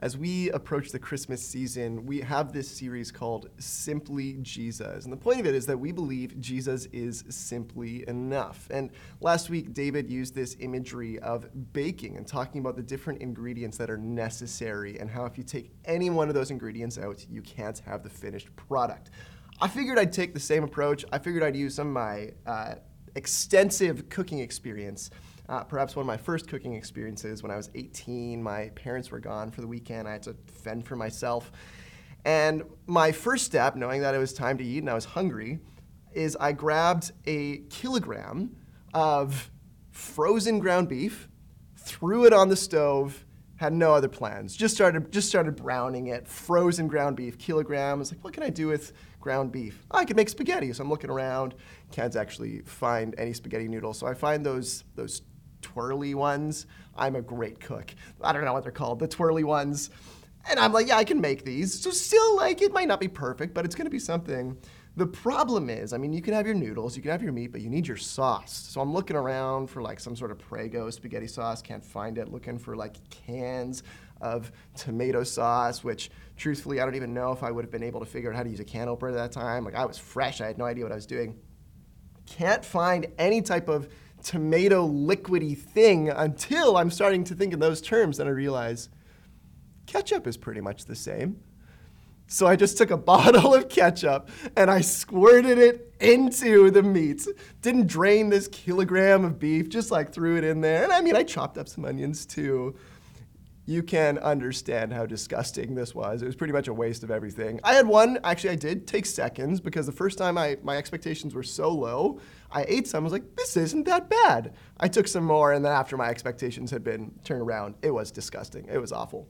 As we approach the Christmas season, we have this series called Simply Jesus. And the point of it is that we believe Jesus is simply enough. And last week, David used this imagery of baking and talking about the different ingredients that are necessary and how if you take any one of those ingredients out, you can't have the finished product. I figured I'd take the same approach. I figured I'd use some of my uh, extensive cooking experience uh, perhaps one of my first cooking experiences when I was 18. My parents were gone for the weekend. I had to fend for myself. And my first step, knowing that it was time to eat and I was hungry, is I grabbed a kilogram of frozen ground beef, threw it on the stove, had no other plans. Just started just started browning it, frozen ground beef, kilogram. I was like, what can I do with ground beef? Oh, I could make spaghetti. So I'm looking around, can't actually find any spaghetti noodles. So I find those those twirly ones. I'm a great cook. I don't know what they're called, the twirly ones. And I'm like, yeah, I can make these. So still, like, it might not be perfect, but it's gonna be something. The problem is, I mean, you can have your noodles, you can have your meat, but you need your sauce. So I'm looking around for like some sort of Prego spaghetti sauce, can't find it. Looking for like cans of tomato sauce, which truthfully, I don't even know if I would have been able to figure out how to use a can opener at that time. Like I was fresh, I had no idea what I was doing. Can't find any type of tomato liquidy thing until I'm starting to think in those terms. and I realize ketchup is pretty much the same. So I just took a bottle of ketchup and I squirted it into the meat. Didn't drain this kilogram of beef, just like threw it in there. And I mean, I chopped up some onions too you can understand how disgusting this was. It was pretty much a waste of everything. I had one, actually, I did take seconds because the first time I, my expectations were so low, I ate some, I was like, this isn't that bad. I took some more, and then after my expectations had been turned around, it was disgusting. It was awful.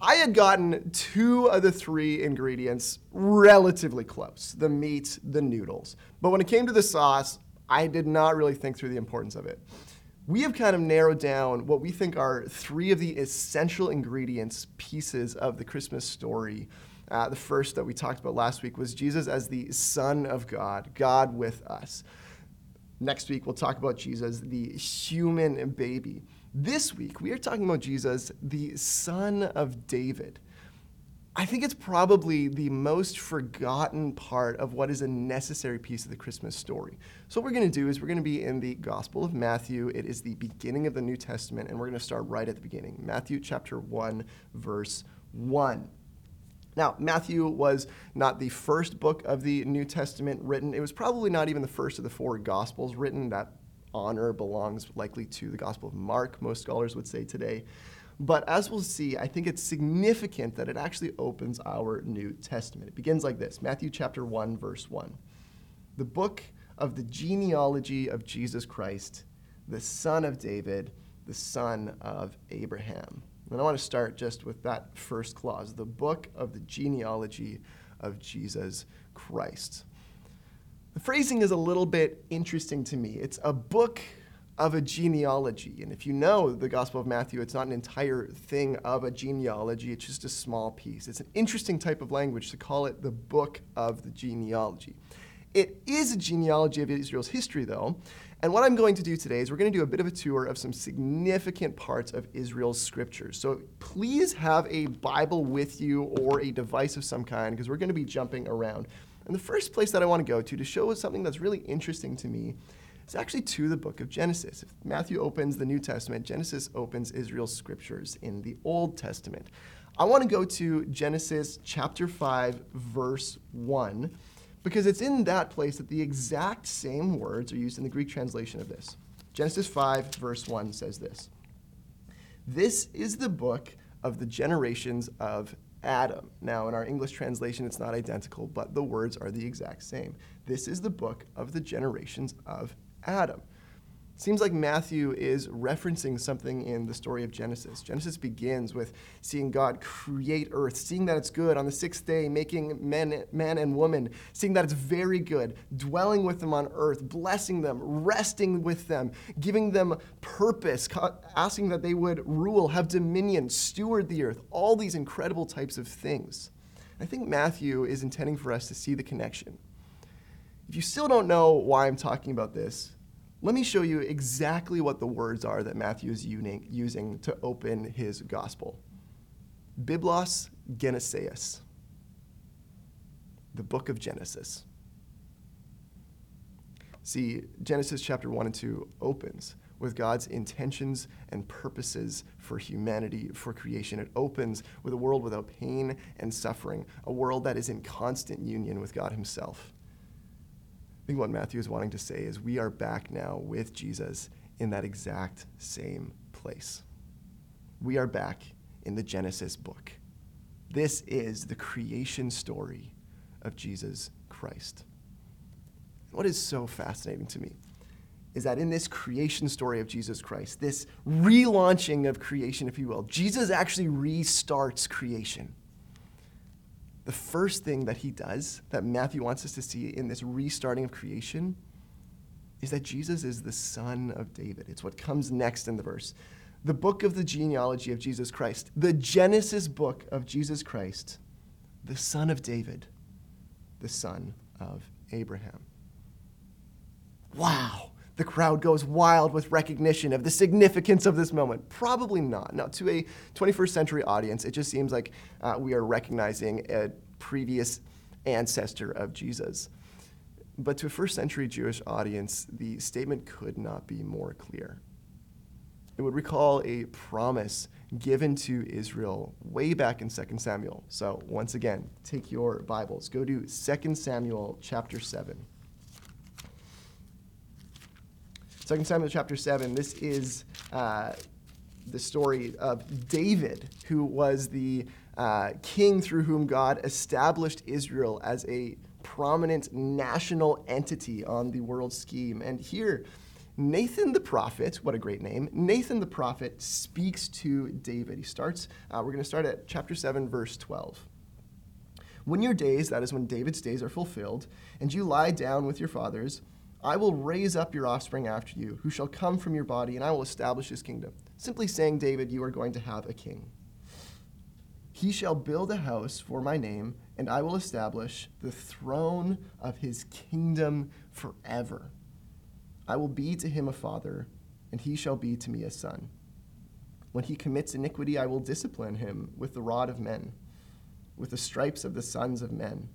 I had gotten two of the three ingredients relatively close the meat, the noodles. But when it came to the sauce, I did not really think through the importance of it we have kind of narrowed down what we think are three of the essential ingredients, pieces of the Christmas story. Uh, the first that we talked about last week was Jesus as the Son of God, God with us. Next week, we'll talk about Jesus, the human baby. This week, we are talking about Jesus, the Son of David. I think it's probably the most forgotten part of what is a necessary piece of the Christmas story. So, what we're going to do is we're going to be in the Gospel of Matthew. It is the beginning of the New Testament, and we're going to start right at the beginning. Matthew chapter 1, verse 1. Now, Matthew was not the first book of the New Testament written. It was probably not even the first of the four Gospels written. That honor belongs likely to the Gospel of Mark, most scholars would say today. But as we'll see, I think it's significant that it actually opens our New Testament. It begins like this Matthew chapter 1, verse 1. The book of the genealogy of Jesus Christ, the son of David, the son of Abraham. And I want to start just with that first clause the book of the genealogy of Jesus Christ. The phrasing is a little bit interesting to me. It's a book of a genealogy. And if you know the Gospel of Matthew, it's not an entire thing of a genealogy, it's just a small piece. It's an interesting type of language to call it the book of the genealogy. It is a genealogy of Israel's history, though. And what I'm going to do today is we're going to do a bit of a tour of some significant parts of Israel's scriptures. So please have a Bible with you or a device of some kind because we're going to be jumping around. And the first place that I want to go to to show something that's really interesting to me it's actually to the book of Genesis. If Matthew opens the New Testament, Genesis opens Israel's scriptures in the Old Testament. I want to go to Genesis chapter 5, verse 1, because it's in that place that the exact same words are used in the Greek translation of this. Genesis 5, verse 1 says this This is the book of the generations of Adam. Now, in our English translation, it's not identical, but the words are the exact same. This is the book of the generations of Adam. Seems like Matthew is referencing something in the story of Genesis. Genesis begins with seeing God create earth, seeing that it's good on the sixth day, making men, man and woman, seeing that it's very good, dwelling with them on earth, blessing them, resting with them, giving them purpose, asking that they would rule, have dominion, steward the earth, all these incredible types of things. I think Matthew is intending for us to see the connection. If you still don't know why I'm talking about this, let me show you exactly what the words are that Matthew is using to open his gospel. Biblos Geneseus, the book of Genesis. See, Genesis chapter 1 and 2 opens with God's intentions and purposes for humanity, for creation. It opens with a world without pain and suffering, a world that is in constant union with God Himself. I think what Matthew is wanting to say is we are back now with Jesus in that exact same place. We are back in the Genesis book. This is the creation story of Jesus Christ. What is so fascinating to me is that in this creation story of Jesus Christ, this relaunching of creation, if you will, Jesus actually restarts creation. The first thing that he does, that Matthew wants us to see in this restarting of creation, is that Jesus is the son of David. It's what comes next in the verse. The book of the genealogy of Jesus Christ, the Genesis book of Jesus Christ, the son of David, the son of Abraham. Wow the crowd goes wild with recognition of the significance of this moment. Probably not. Now, to a 21st century audience, it just seems like uh, we are recognizing a previous ancestor of Jesus. But to a first century Jewish audience, the statement could not be more clear. It would recall a promise given to Israel way back in 2 Samuel. So, once again, take your Bibles, go to 2 Samuel chapter 7. 2 Samuel chapter 7, this is uh, the story of David, who was the uh, king through whom God established Israel as a prominent national entity on the world scheme. And here, Nathan the prophet, what a great name, Nathan the prophet speaks to David. He starts, uh, we're going to start at chapter 7, verse 12. When your days, that is when David's days are fulfilled, and you lie down with your fathers, I will raise up your offspring after you, who shall come from your body, and I will establish his kingdom. Simply saying, David, you are going to have a king. He shall build a house for my name, and I will establish the throne of his kingdom forever. I will be to him a father, and he shall be to me a son. When he commits iniquity, I will discipline him with the rod of men, with the stripes of the sons of men.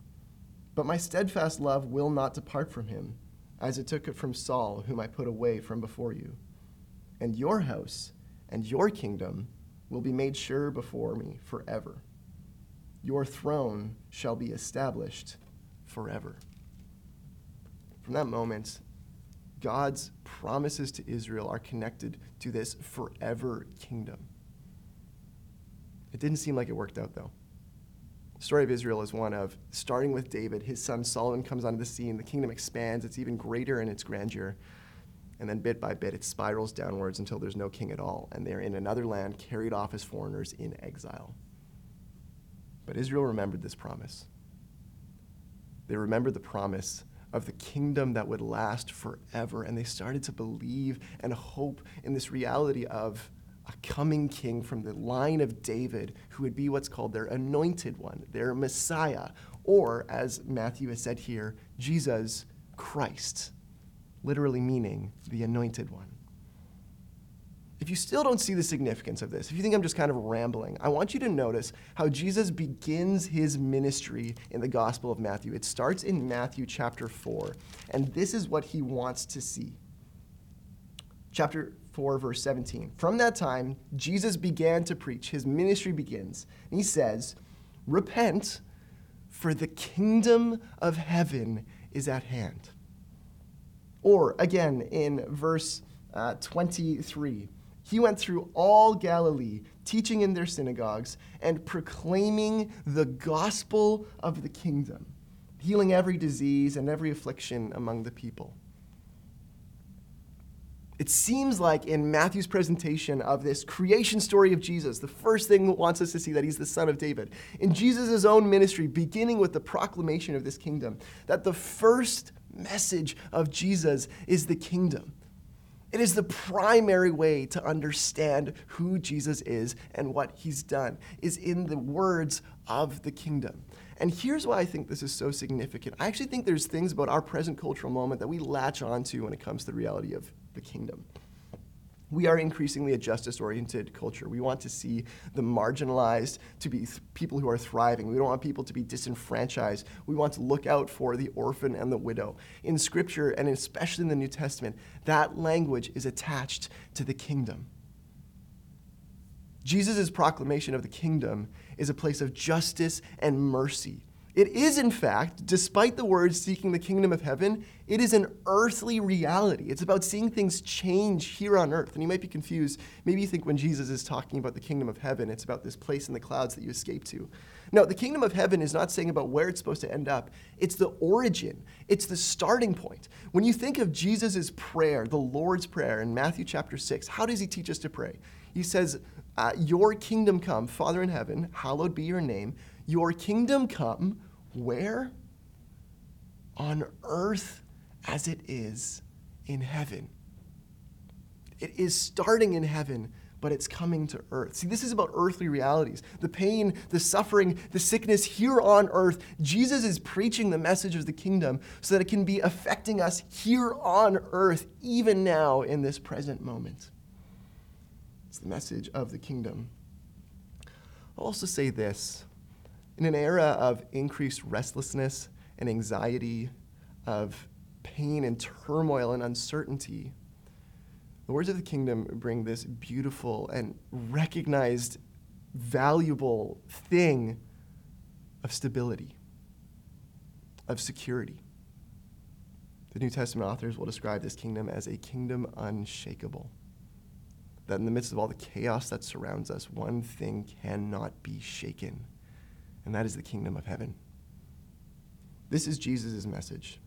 But my steadfast love will not depart from him as it took it from Saul, whom I put away from before you. And your house and your kingdom will be made sure before me forever. Your throne shall be established forever. From that moment, God's promises to Israel are connected to this forever kingdom. It didn't seem like it worked out, though. The story of Israel is one of starting with David, his son Solomon comes onto the scene, the kingdom expands, it's even greater in its grandeur. And then bit by bit, it spirals downwards until there's no king at all, and they're in another land, carried off as foreigners in exile. But Israel remembered this promise. They remembered the promise of the kingdom that would last forever, and they started to believe and hope in this reality of a coming king from the line of David who would be what's called their anointed one, their Messiah, or as Matthew has said here, Jesus Christ, literally meaning the anointed one. If you still don't see the significance of this, if you think I'm just kind of rambling, I want you to notice how Jesus begins his ministry in the Gospel of Matthew. It starts in Matthew chapter 4, and this is what he wants to see. Chapter 4, verse 17. From that time, Jesus began to preach. His ministry begins. And he says, Repent, for the kingdom of heaven is at hand. Or again, in verse uh, 23, he went through all Galilee, teaching in their synagogues and proclaiming the gospel of the kingdom, healing every disease and every affliction among the people. It seems like in Matthew's presentation of this creation story of Jesus, the first thing wants us to see that he's the son of David. In Jesus' own ministry, beginning with the proclamation of this kingdom, that the first message of Jesus is the kingdom. It is the primary way to understand who Jesus is and what he's done, is in the words of the kingdom. And here's why I think this is so significant. I actually think there's things about our present cultural moment that we latch onto when it comes to the reality of the kingdom. We are increasingly a justice oriented culture. We want to see the marginalized to be th- people who are thriving. We don't want people to be disenfranchised. We want to look out for the orphan and the widow. In Scripture, and especially in the New Testament, that language is attached to the kingdom. Jesus' proclamation of the kingdom is a place of justice and mercy. It is, in fact, despite the words seeking the kingdom of heaven, it is an earthly reality. It's about seeing things change here on earth. And you might be confused. Maybe you think when Jesus is talking about the kingdom of heaven, it's about this place in the clouds that you escape to. No, the kingdom of heaven is not saying about where it's supposed to end up, it's the origin, it's the starting point. When you think of Jesus' prayer, the Lord's Prayer in Matthew chapter 6, how does he teach us to pray? He says, uh, Your kingdom come, Father in heaven, hallowed be your name. Your kingdom come where? On earth as it is in heaven. It is starting in heaven, but it's coming to earth. See, this is about earthly realities the pain, the suffering, the sickness here on earth. Jesus is preaching the message of the kingdom so that it can be affecting us here on earth, even now in this present moment. The message of the kingdom. I'll also say this in an era of increased restlessness and anxiety, of pain and turmoil and uncertainty, the words of the kingdom bring this beautiful and recognized, valuable thing of stability, of security. The New Testament authors will describe this kingdom as a kingdom unshakable. That in the midst of all the chaos that surrounds us, one thing cannot be shaken and that is the kingdom of heaven. This is Jesus' message.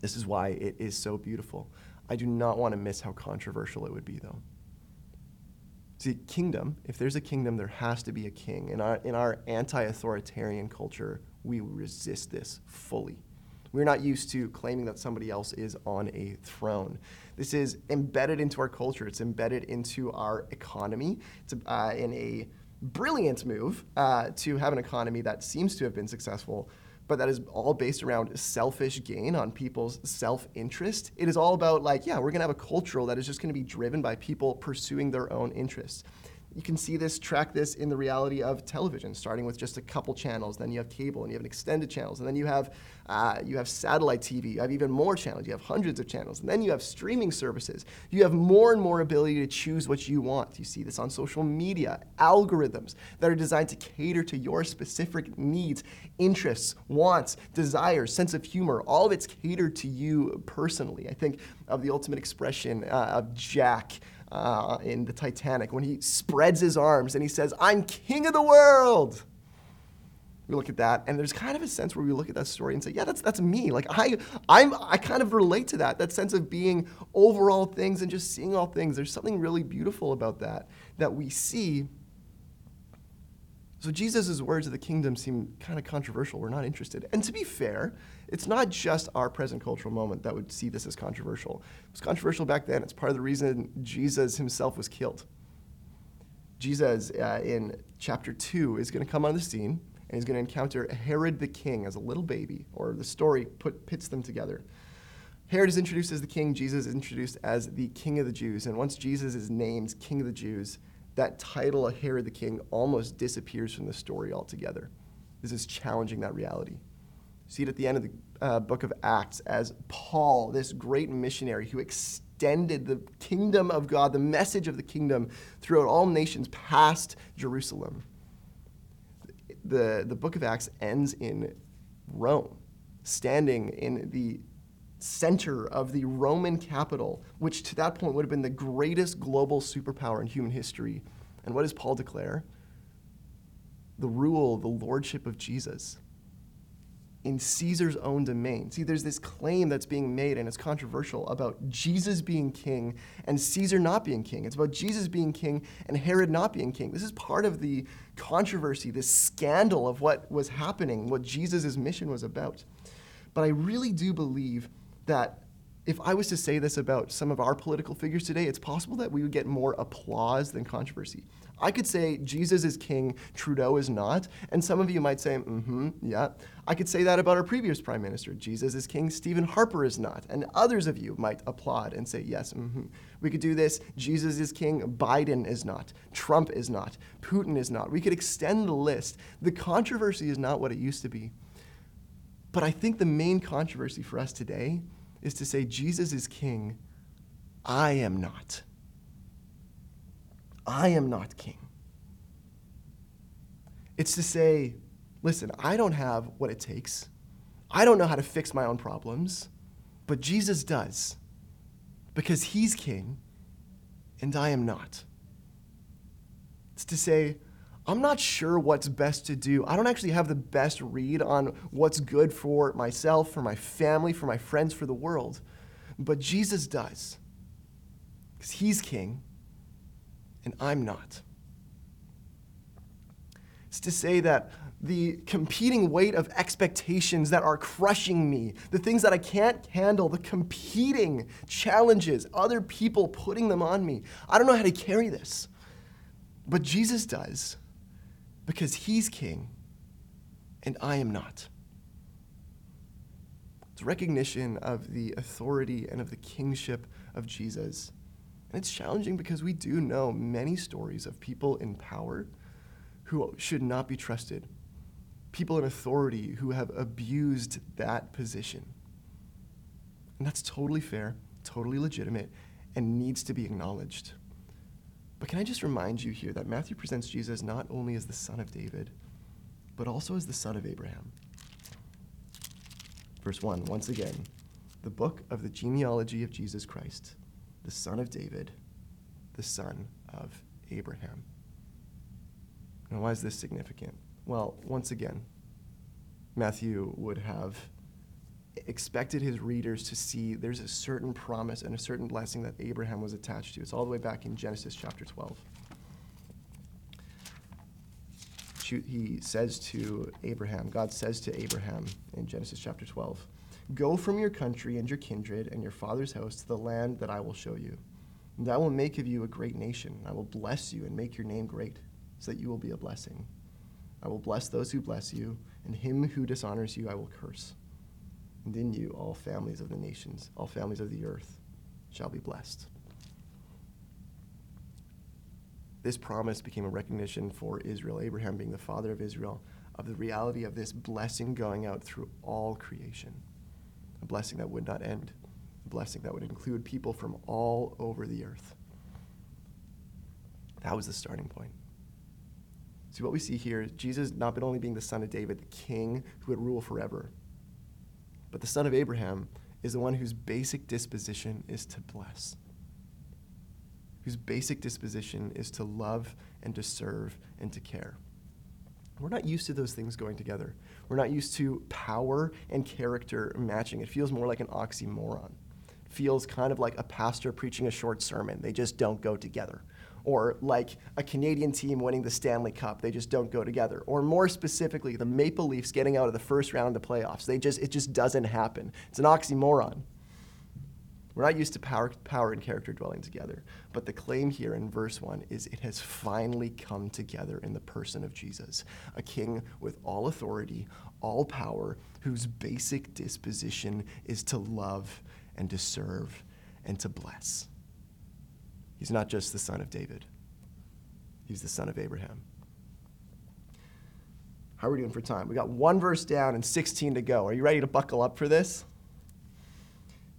This is why it is so beautiful. I do not want to miss how controversial it would be, though. See, kingdom, if there's a kingdom, there has to be a king. In our, in our anti authoritarian culture, we resist this fully. We're not used to claiming that somebody else is on a throne. This is embedded into our culture, it's embedded into our economy. It's uh, in a brilliant move uh, to have an economy that seems to have been successful, but that is all based around selfish gain on people's self interest. It is all about, like, yeah, we're to have a cultural that is just to be driven by people pursuing their own interests. You can see this, track this in the reality of television, starting with just a couple channels. Then you have cable, and you have an extended channels, and then you have uh, you have satellite TV. You have even more channels. You have hundreds of channels, and then you have streaming services. You have more and more ability to choose what you want. You see this on social media, algorithms that are designed to cater to your specific needs, interests, wants, desires, sense of humor. All of it's catered to you personally. I think of the ultimate expression uh, of Jack uh, in the Titanic when he spreads his arms and he says, I'm king of the world. We look at that, and there's kind of a sense where we look at that story and say, "Yeah, that's that's me." Like I, I'm, I kind of relate to that. That sense of being over all things and just seeing all things. There's something really beautiful about that that we see. So Jesus' words of the kingdom seem kind of controversial. We're not interested. And to be fair, it's not just our present cultural moment that would see this as controversial. It was controversial back then. It's part of the reason Jesus himself was killed. Jesus, uh, in chapter 2, is going to come on the scene and he's going to encounter Herod the king as a little baby, or the story put, pits them together. Herod is introduced as the king, Jesus is introduced as the king of the Jews. And once Jesus is named king of the Jews, that title of Herod the king almost disappears from the story altogether. This is challenging that reality see it at the end of the uh, book of Acts as Paul, this great missionary who extended the kingdom of God, the message of the kingdom, throughout all nations past Jerusalem. The, the book of Acts ends in Rome, standing in the center of the Roman capital, which to that point would have been the greatest global superpower in human history. And what does Paul declare? The rule, the lordship of Jesus in Caesar's own domain. See, there's this claim that's being made, and it's controversial, about Jesus being king and Caesar not being king. It's about Jesus being king and Herod not being king. This is part of the controversy, this scandal of what was happening, what Jesus' mission was about. But I really do believe that if I was to say this about some of our political figures today, it's possible that we would get more applause than controversy. I could say Jesus is king, Trudeau is not, and some of you might say, mm hmm, yeah. I could say that about our previous prime minister. Jesus is king, Stephen Harper is not, and others of you might applaud and say, yes, mm hmm. We could do this, Jesus is king, Biden is not, Trump is not, Putin is not. We could extend the list. The controversy is not what it used to be. But I think the main controversy for us today is to say, Jesus is king, I am not. I am not king. It's to say, listen, I don't have what it takes. I don't know how to fix my own problems, but Jesus does because he's king and I am not. It's to say, I'm not sure what's best to do. I don't actually have the best read on what's good for myself, for my family, for my friends, for the world. But Jesus does. Because he's king and I'm not. It's to say that the competing weight of expectations that are crushing me, the things that I can't handle, the competing challenges, other people putting them on me. I don't know how to carry this. But Jesus does because he's king and I am not. It's recognition of the authority and of the kingship of Jesus and it's challenging because we do know many stories of people in power who should not be trusted, people in authority who have abused that position. And that's totally fair, totally legitimate, and needs to be acknowledged. But can I just remind you here that Matthew presents Jesus not only as the son of David, but also as the son of Abraham? Verse 1, once again, the book of the genealogy of Jesus Christ the son of David, the son of Abraham. Now, why is this significant? Well, once again, Matthew would have expected his readers to see there's a certain promise and a certain blessing that Abraham was attached to. It's all the way back in Genesis chapter 12. He says to Abraham, God says to Abraham in Genesis chapter 12, Go from your country and your kindred and your father's house to the land that I will show you. And I will make of you a great nation. I will bless you and make your name great, so that you will be a blessing. I will bless those who bless you, and him who dishonors you I will curse. And in you all families of the nations, all families of the earth shall be blessed. This promise became a recognition for Israel, Abraham being the father of Israel, of the reality of this blessing going out through all creation a blessing that would not end, a blessing that would include people from all over the earth. That was the starting point. See, what we see here is Jesus not only being the son of David, the king who would rule forever, but the son of Abraham is the one whose basic disposition is to bless, whose basic disposition is to love and to serve and to care. We're not used to those things going together. We're not used to power and character matching. It feels more like an oxymoron. It feels kind of like a pastor preaching a short sermon. They just don't go together. Or like a Canadian team winning the Stanley Cup, they just don't go together. Or more specifically, the Maple Leafs getting out of the first round of the playoffs. They just it just doesn't happen. It's an oxymoron. We're not used to power, power and character dwelling together. But the claim here in verse 1 is it has finally come together in the person of Jesus, a king with all authority, all power, whose basic disposition is to love and to serve and to bless. He's not just the son of David, he's the son of Abraham. How are we doing for time? We got one verse down and 16 to go. Are you ready to buckle up for this?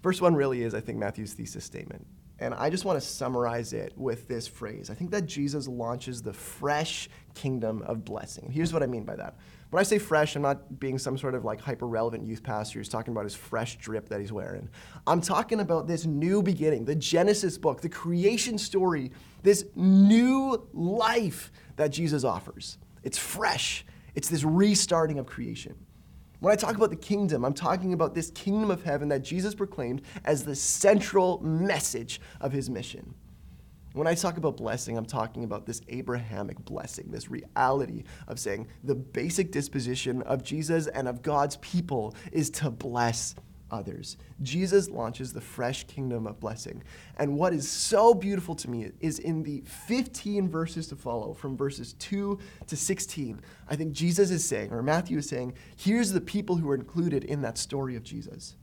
Verse 1 really is, I think, Matthew's thesis statement. And I just want to summarize it with this phrase. I think that Jesus launches the fresh kingdom of blessing. Here's what I mean by that. When I say fresh, I'm not being some sort of like hyper relevant youth pastor who's talking about his fresh drip that he's wearing. I'm talking about this new beginning, the Genesis book, the creation story, this new life that Jesus offers. It's fresh, it's this restarting of creation. When I talk about the kingdom, I'm talking about this kingdom of heaven that Jesus proclaimed as the central message of his mission. When I talk about blessing, I'm talking about this Abrahamic blessing, this reality of saying the basic disposition of Jesus and of God's people is to bless others. Jesus launches the fresh kingdom of blessing. And what is so beautiful to me is in the 15 verses to follow, from verses 2 to 16, I think Jesus is saying, or Matthew is saying, here's the people who are included in that story of Jesus.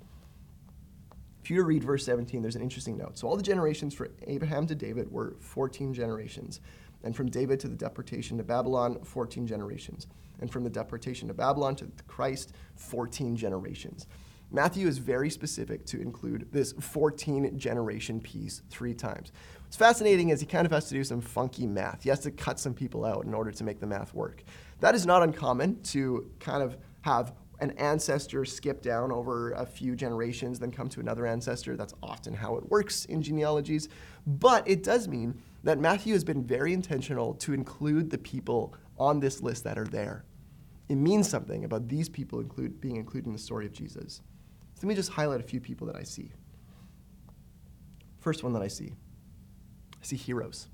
If you read verse 17, there's an interesting note. So all the generations from Abraham to David were 14 generations. And from David to the deportation to Babylon, 14 generations. And from the deportation to Babylon to Christ, 14 generations. Matthew is very specific to include this 14 generation piece three times. What's fascinating is he kind of has to do some funky math. He has to cut some people out in order to make the math work. That is not uncommon to kind of have an ancestor skip down over a few generations, then come to another ancestor. That's often how it works in genealogies. But it does mean that Matthew has been very intentional to include the people on this list that are there. It means something about these people include, being included in the story of Jesus. So let me just highlight a few people that I see. First one that I see I see heroes.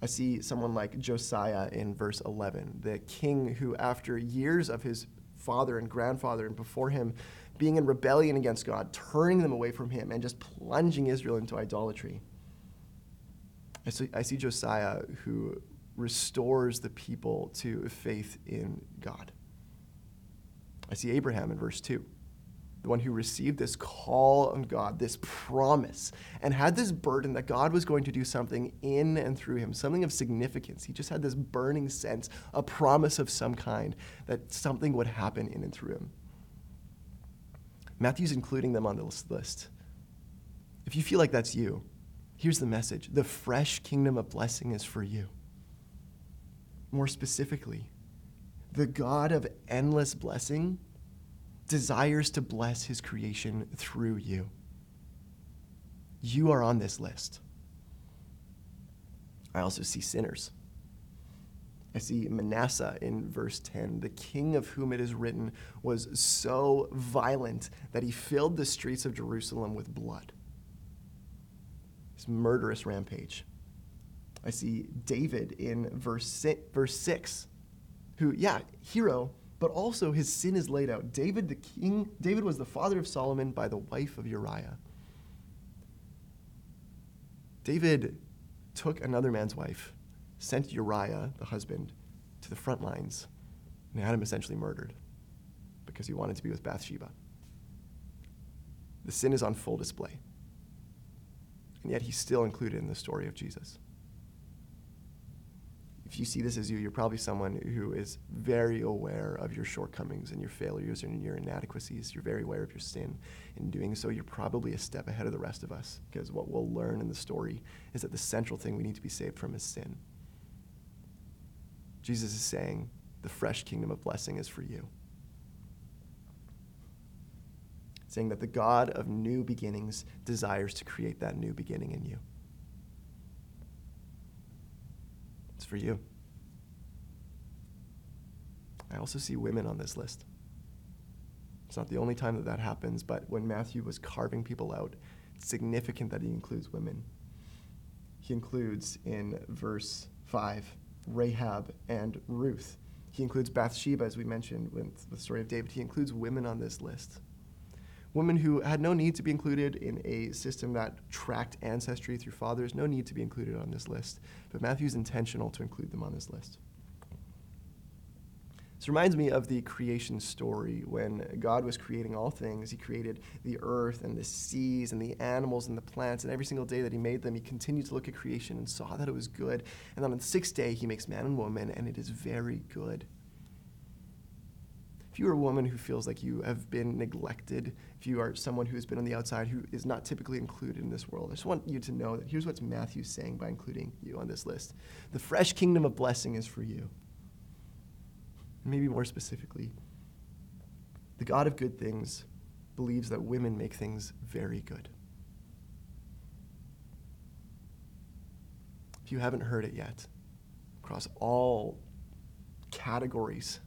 I see someone like Josiah in verse 11, the king who, after years of his father and grandfather and before him being in rebellion against God, turning them away from him and just plunging Israel into idolatry. I see, I see Josiah who restores the people to faith in God. I see Abraham in verse 2 the one who received this call on God, this promise, and had this burden that God was going to do something in and through him, something of significance. He just had this burning sense, a promise of some kind, that something would happen in and through him. Matthew's including them on this list. If you feel like that's you, here's the message the fresh kingdom of blessing is for you. More specifically, the God of endless blessing desires to bless his creation through you. You are on this list. I also see sinners. I see Manasseh in verse 10, the king of whom it is written was so violent that he filled the streets of Jerusalem with blood. His murderous rampage. I see David in verse verse 6, who, yeah, hero, but also his sin is laid out. David the king, David was the father of Solomon by the wife of Uriah. David took another man's wife, sent Uriah, the husband, to the front lines, and had him essentially murdered because he wanted to be with Bathsheba. The sin is on full display. And yet he's still included in the story of Jesus if you see this as you, you're probably someone who is very aware of your shortcomings and your failures and your inadequacies. You're very aware of your sin. In doing so, you're probably a step ahead of the rest of us because what we'll learn in the story is that the central thing we need to be saved from is sin. Jesus is saying, the fresh kingdom of blessing is for you. Saying that the God of new beginnings desires to create that new beginning in you. It's for you. I also see women on this list. It's not the only time that that happens, but when Matthew was carving people out, it's significant that he includes women. He includes in verse 5 Rahab and Ruth. He includes Bathsheba, as we mentioned with the story of David. He includes women on this list women who had no need to be included in a system that tracked ancestry through fathers, no need to be included on this list. But Matthew's intentional to include them on this list. This reminds me of the creation story when God was creating all things. He created the earth and the seas and the animals and the plants, and every single day that He made them, He continued to look at creation and saw that it was good. And then on the sixth day, He makes man and woman, and it is very good. If you are a woman who feels like you have been neglected, if you are someone who has been on the outside who is not typically included in this world, I just want you to know that here's what Matthew's saying by including you on this list. The fresh kingdom of blessing is for you. maybe more specifically, the God of good things believes that women make things very good. If you haven't heard it yet, across all categories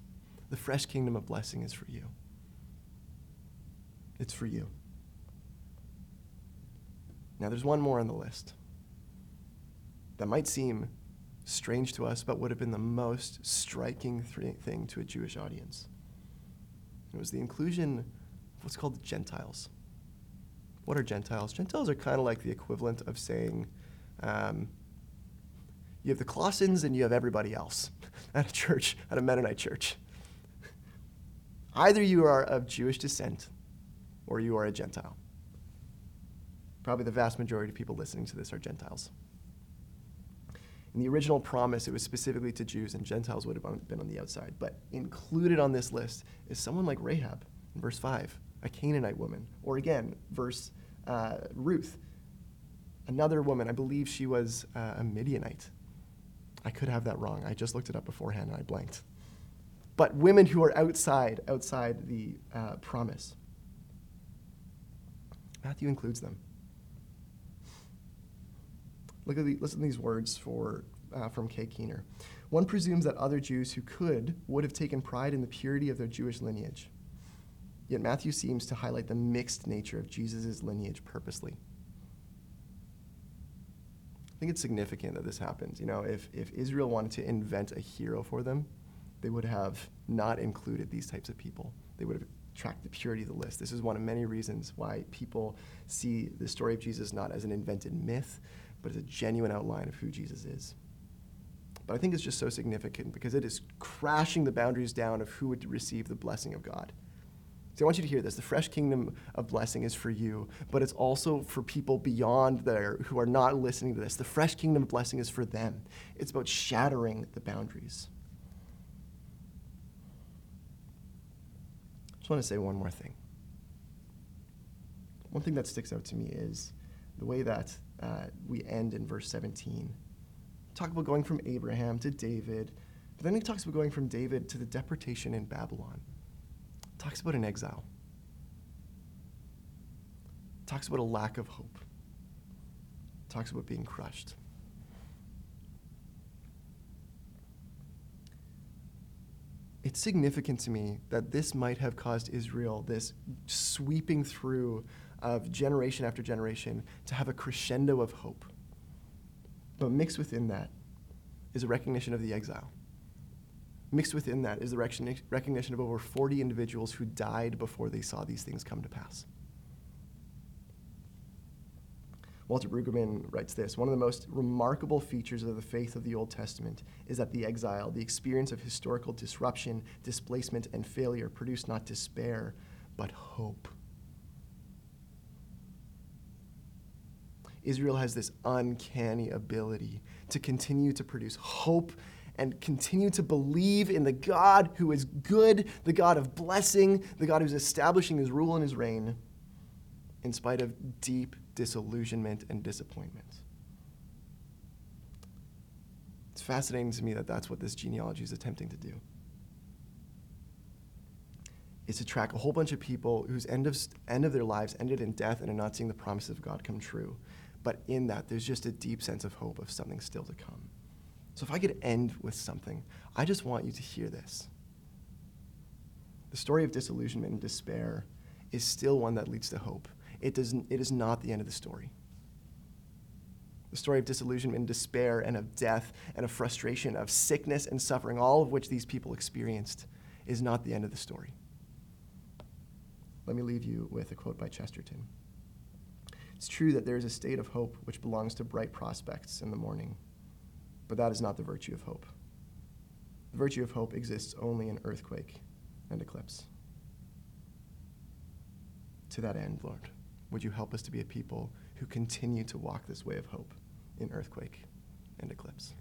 the fresh kingdom of blessing is for you. It's for you. Now, there's one more on the list that might seem strange to us, but would have been the most striking thing to a Jewish audience. It was the inclusion of what's called the Gentiles. What are Gentiles? Gentiles are kind of like the equivalent of saying um, you have the Colossians and you have everybody else at a church, at a Mennonite church. Either you are of Jewish descent or you are a Gentile. Probably the vast majority of people listening to this are Gentiles. In the original promise, it was specifically to Jews, and Gentiles would have been on the outside. But included on this list is someone like Rahab in verse 5, a Canaanite woman. Or again, verse uh, Ruth, another woman. I believe she was uh, a Midianite. I could have that wrong. I just looked it up beforehand and I blanked. But women who are outside, outside the uh, promise. Matthew includes them. Look at the, listen to these words for, uh, from Craig Keener. One presumes that other Jews who could would have taken pride in the purity of their Jewish lineage. Yet Matthew seems to highlight the mixed nature of Jesus' lineage purposely. I think it's significant that this happens. You know, if, if Israel wanted to invent a hero for them, they would have not included these types of people. They would have tracked the purity of the list. This is one of many reasons why people see the story of Jesus not as an invented myth, but as a genuine outline of who Jesus is. But I think it's just so significant because it is crashing the boundaries down of who would receive the blessing of God. So I want you to hear this. The fresh kingdom of blessing is for you, but it's also for people beyond there who are not listening to this. The fresh kingdom of blessing is for them. It's about shattering the boundaries. Want to say one more thing. One thing that sticks out to me is the way that uh, we end in verse 17. Talk about going from Abraham to David, but then he talks about going from David to the deportation in Babylon. Talks about an exile. Talks about a lack of hope. Talks about being crushed. It's significant to me that this might have caused Israel, this sweeping through of generation after generation, to have a crescendo of hope. But mixed within that is a recognition of the exile. Mixed within that is the recognition of over 40 individuals who died before they saw these things come to pass. Walter Brueggemann writes this One of the most remarkable features of the faith of the Old Testament is that the exile, the experience of historical disruption, displacement, and failure, produced not despair, but hope. Israel has this uncanny ability to continue to produce hope and continue to believe in the God who is good, the God of blessing, the God who's establishing his rule and his reign, in spite of deep disillusionment, and disappointment. It's fascinating to me that that's what this genealogy is attempting to do. Is to track a whole bunch of people whose end of, end of their lives ended in death and are not seeing the promises of God come true. But in that, there's just a deep sense of hope of something still to come. So if I could end with something, I just want you to hear this. The story of disillusionment and despair is still one that leads to hope it, does, it is not the end of the story. The story of disillusionment and despair and of death and of frustration, of sickness and suffering, all of which these people experienced, is not the end of the story. Let me leave you with a quote by Chesterton. It's true that there is a state of hope which belongs to bright prospects in the morning, but that is not the virtue of hope. The virtue of hope exists only in earthquake and eclipse. To that end, Lord would you help us to be a people who continue to walk this way of hope in earthquake and eclipse?